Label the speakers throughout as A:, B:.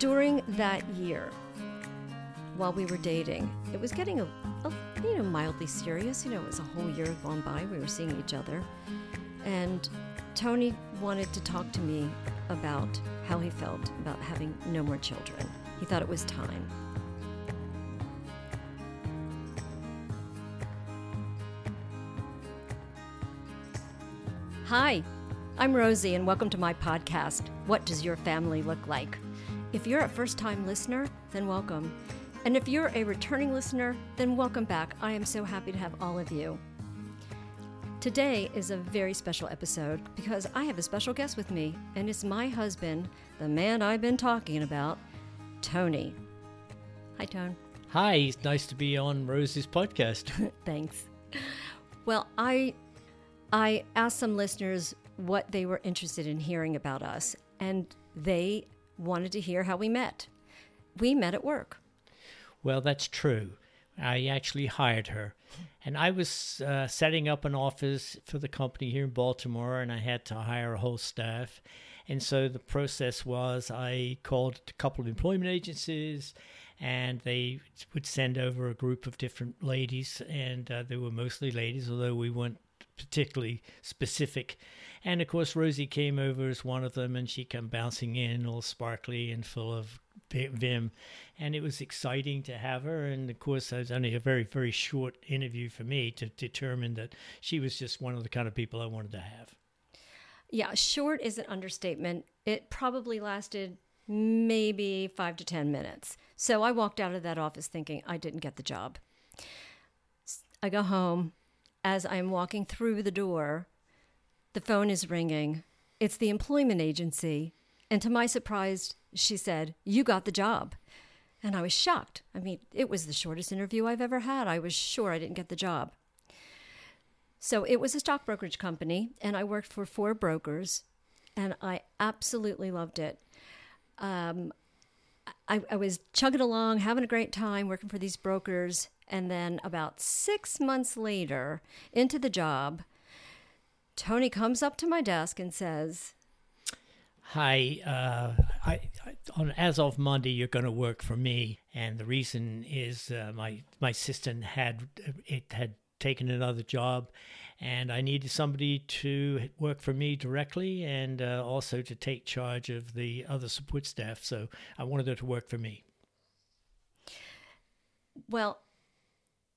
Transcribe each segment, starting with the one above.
A: During that year, while we were dating, it was getting a, a, you know mildly serious. You know, it was a whole year gone by. We were seeing each other, and Tony wanted to talk to me about how he felt about having no more children. He thought it was time. Hi, I'm Rosie, and welcome to my podcast, What Does Your Family Look Like? If you're a first time listener, then welcome. And if you're a returning listener, then welcome back. I am so happy to have all of you. Today is a very special episode because I have a special guest with me, and it's my husband, the man I've been talking about, Tony. Hi, Tone.
B: Hi, it's nice to be on Rose's podcast.
A: Thanks. Well, I I asked some listeners what they were interested in hearing about us, and they wanted to hear how we met. We met at work.
B: Well, that's true. I actually hired her. And I was uh, setting up an office for the company here in Baltimore, and I had to hire a whole staff. And so the process was I called a couple of employment agencies, and they would send over a group of different ladies, and uh, they were mostly ladies, although we weren't particularly specific. And of course, Rosie came over as one of them, and she came bouncing in, all sparkly and full of vim. And it was exciting to have her. And of course, it was only a very, very short interview for me to determine that she was just one of the kind of people I wanted to have.
A: Yeah, short is an understatement. It probably lasted maybe five to 10 minutes. So I walked out of that office thinking I didn't get the job. I go home. As I'm walking through the door, the phone is ringing. It's the employment agency. And to my surprise, she said, You got the job. And I was shocked. I mean, it was the shortest interview I've ever had. I was sure I didn't get the job. So it was a stock brokerage company, and I worked for four brokers, and I absolutely loved it. Um, I, I was chugging along, having a great time working for these brokers. And then about six months later, into the job, Tony comes up to my desk and says,
B: Hi, uh, I, I, on, as of Monday, you're going to work for me, and the reason is uh, my my assistant had it had taken another job, and I needed somebody to work for me directly, and uh, also to take charge of the other support staff. So I wanted her to work for me.
A: Well,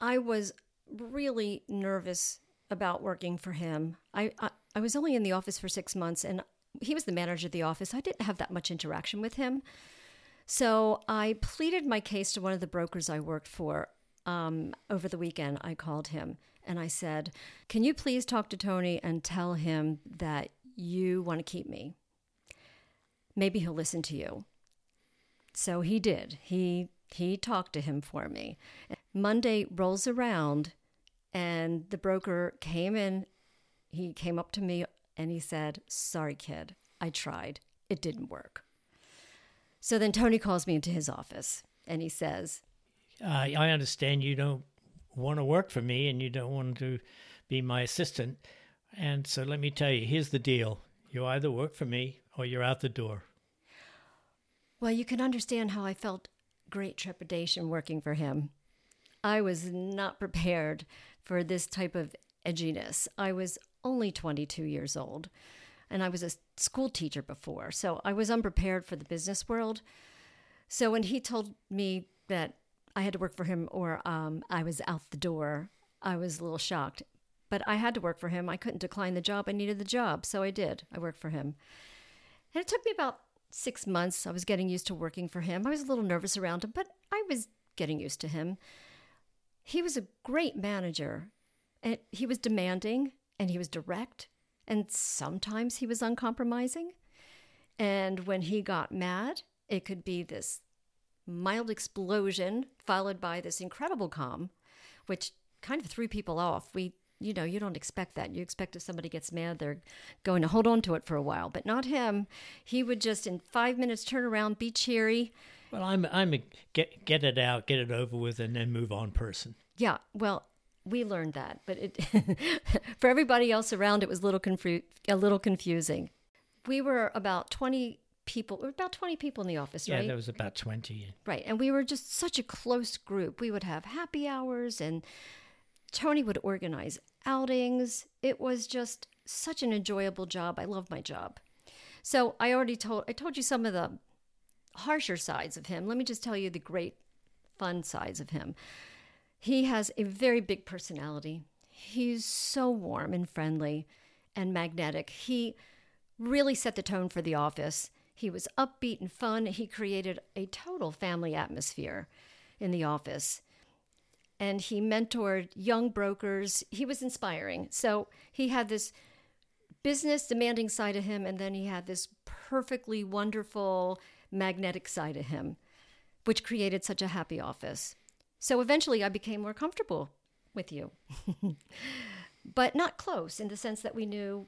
A: I was really nervous about working for him. I, I, I was only in the office for six months, and he was the manager of the office. I didn't have that much interaction with him. So I pleaded my case to one of the brokers I worked for. Um, over the weekend, I called him and I said, Can you please talk to Tony and tell him that you want to keep me? Maybe he'll listen to you. So he did. He he talked to him for me. Monday rolls around and the broker came in. He came up to me and he said, Sorry, kid, I tried. It didn't work. So then Tony calls me into his office and he says,
B: uh, I understand you don't want to work for me and you don't want to be my assistant. And so let me tell you here's the deal you either work for me or you're out the door.
A: Well, you can understand how I felt great trepidation working for him. I was not prepared for this type of edginess. I was only 22 years old and I was a school teacher before, so I was unprepared for the business world. So when he told me that I had to work for him or um, I was out the door, I was a little shocked. But I had to work for him. I couldn't decline the job. I needed the job, so I did. I worked for him. And it took me about six months. I was getting used to working for him. I was a little nervous around him, but I was getting used to him. He was a great manager, and he was demanding, and he was direct, and sometimes he was uncompromising. And when he got mad, it could be this mild explosion followed by this incredible calm, which kind of threw people off. We, you know, you don't expect that. You expect if somebody gets mad, they're going to hold on to it for a while, but not him. He would just in five minutes turn around, be cheery,
B: well, I'm I'm a get get it out, get it over with, and then move on person.
A: Yeah, well, we learned that, but it for everybody else around, it was a little confu- a little confusing. We were about 20 people, or about 20 people in the office,
B: Yeah,
A: right?
B: there was about 20.
A: Right. And we were just such a close group. We would have happy hours and Tony would organize outings. It was just such an enjoyable job. I love my job. So I already told I told you some of the harsher sides of him. Let me just tell you the great fun sides of him. He has a very big personality. He's so warm and friendly and magnetic. He really set the tone for the office. He was upbeat and fun. He created a total family atmosphere in the office. And he mentored young brokers. He was inspiring. So he had this business demanding side of him, and then he had this perfectly wonderful magnetic side of him, which created such a happy office. So eventually I became more comfortable with you, but not close in the sense that we knew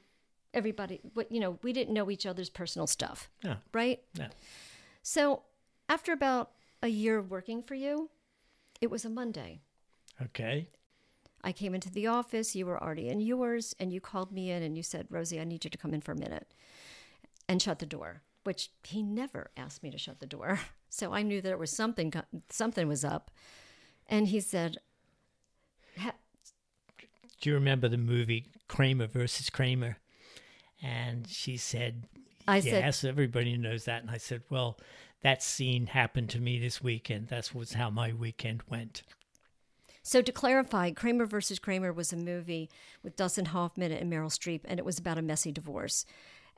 A: everybody, you know, we didn't know each other's personal stuff,
B: No,
A: right?
B: Yeah.
A: So after about a year of working for you, it was a Monday.
B: Okay.
A: I came into the office, you were already in yours, and you called me in and you said, Rosie, I need you to come in for a minute and shut the door, which he never asked me to shut the door. So I knew that it was something, something was up. And he said,
B: Do you remember the movie Kramer versus Kramer? And she said,
A: I said-
B: Yes, everybody knows that. And I said, Well, that scene happened to me this weekend. That's was how my weekend went.
A: So to clarify, Kramer versus Kramer was a movie with Dustin Hoffman and Meryl Streep, and it was about a messy divorce.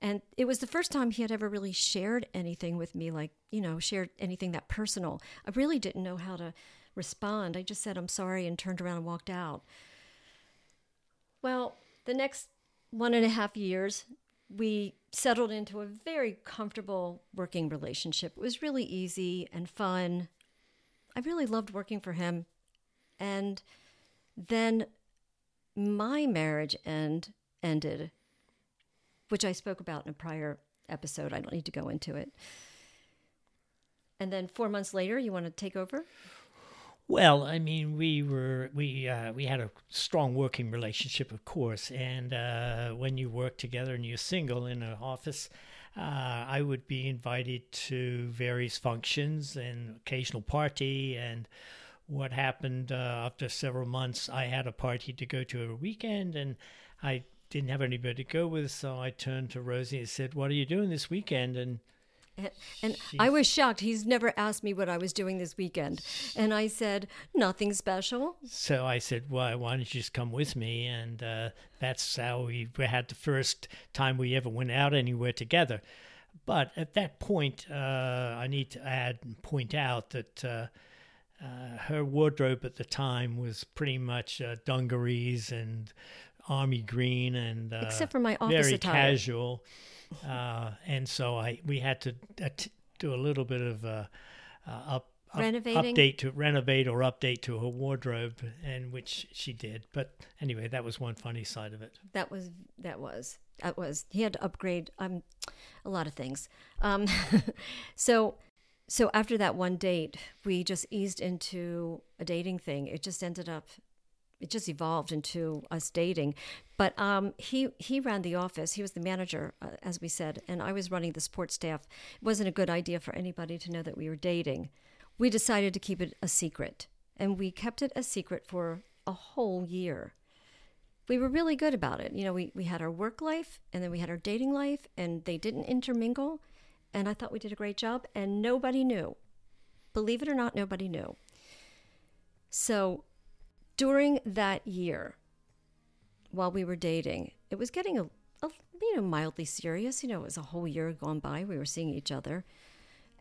A: And it was the first time he had ever really shared anything with me, like, you know, shared anything that personal. I really didn't know how to respond. I just said, I'm sorry, and turned around and walked out. Well, the next one and a half years, we settled into a very comfortable working relationship. It was really easy and fun. I really loved working for him. And then my marriage end ended, which I spoke about in a prior episode. I don't need to go into it. And then four months later, you want to take over?
B: Well, I mean, we were we uh, we had a strong working relationship, of course, and uh, when you work together and you're single in an office, uh, I would be invited to various functions and occasional party. And what happened uh, after several months, I had a party to go to a weekend, and I didn't have anybody to go with, so I turned to Rosie and said, "What are you doing this weekend?" And
A: And, I was shocked. He's never asked me what I was doing this weekend. And I said, nothing special.
B: So I said, "Why? Why don't you just come with me?" And uh, that's how we, we had the first time we ever went out anywhere together. But at that point, uh, I need to add and point out that uh, uh, her wardrobe at the time was pretty much uh, dungarees and army green and uh,
A: Except for my office
B: very
A: attire.
B: casual. Uh, and so I we had to uh, t- do a little bit of uh, uh, up, up
A: Renovating?
B: update to renovate or update to her wardrobe, and which she did. But anyway, that was one funny side of it.
A: That was, that was, that was, he had to upgrade um, a lot of things. Um, so, so after that one date, we just eased into a dating thing. It just ended up, it just evolved into us dating. But um, he he ran the office. He was the manager, uh, as we said, and I was running the support staff. It wasn't a good idea for anybody to know that we were dating. We decided to keep it a secret, and we kept it a secret for a whole year we were really good about it. You know, we, we had our work life and then we had our dating life, and they didn't intermingle. And I thought we did a great job, and nobody knew. Believe it or not, nobody knew. So during that year, while we were dating, it was getting a, a you know mildly serious. You know, it was a whole year gone by. We were seeing each other,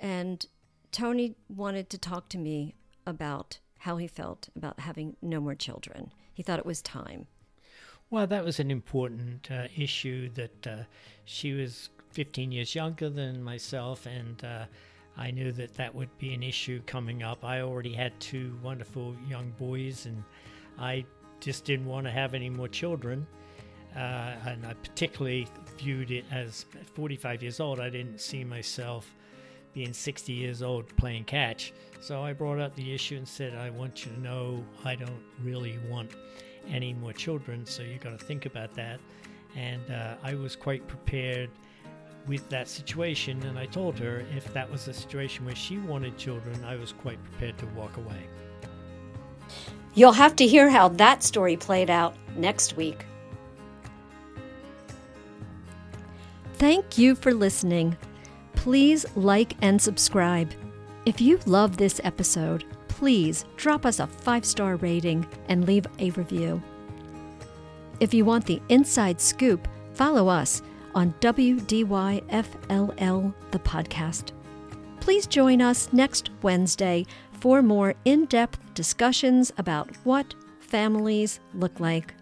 A: and Tony wanted to talk to me about how he felt about having no more children. He thought it was time.
B: Well, that was an important uh, issue that uh, she was 15 years younger than myself, and uh, I knew that that would be an issue coming up. I already had two wonderful young boys, and I just didn't want to have any more children. Uh, and I particularly viewed it as 45 years old, I didn't see myself being 60 years old playing catch. So I brought up the issue and said, I want you to know I don't really want any more children, so you've got to think about that. And uh, I was quite prepared with that situation. And I told her if that was a situation where she wanted children, I was quite prepared to walk away.
C: You'll have to hear how that story played out next week.
A: Thank you for listening. Please like and subscribe. If you love this episode, please drop us a five star rating and leave a review. If you want the inside scoop, follow us on WDYFLL, the podcast. Please join us next Wednesday for more in depth discussions about what families look like.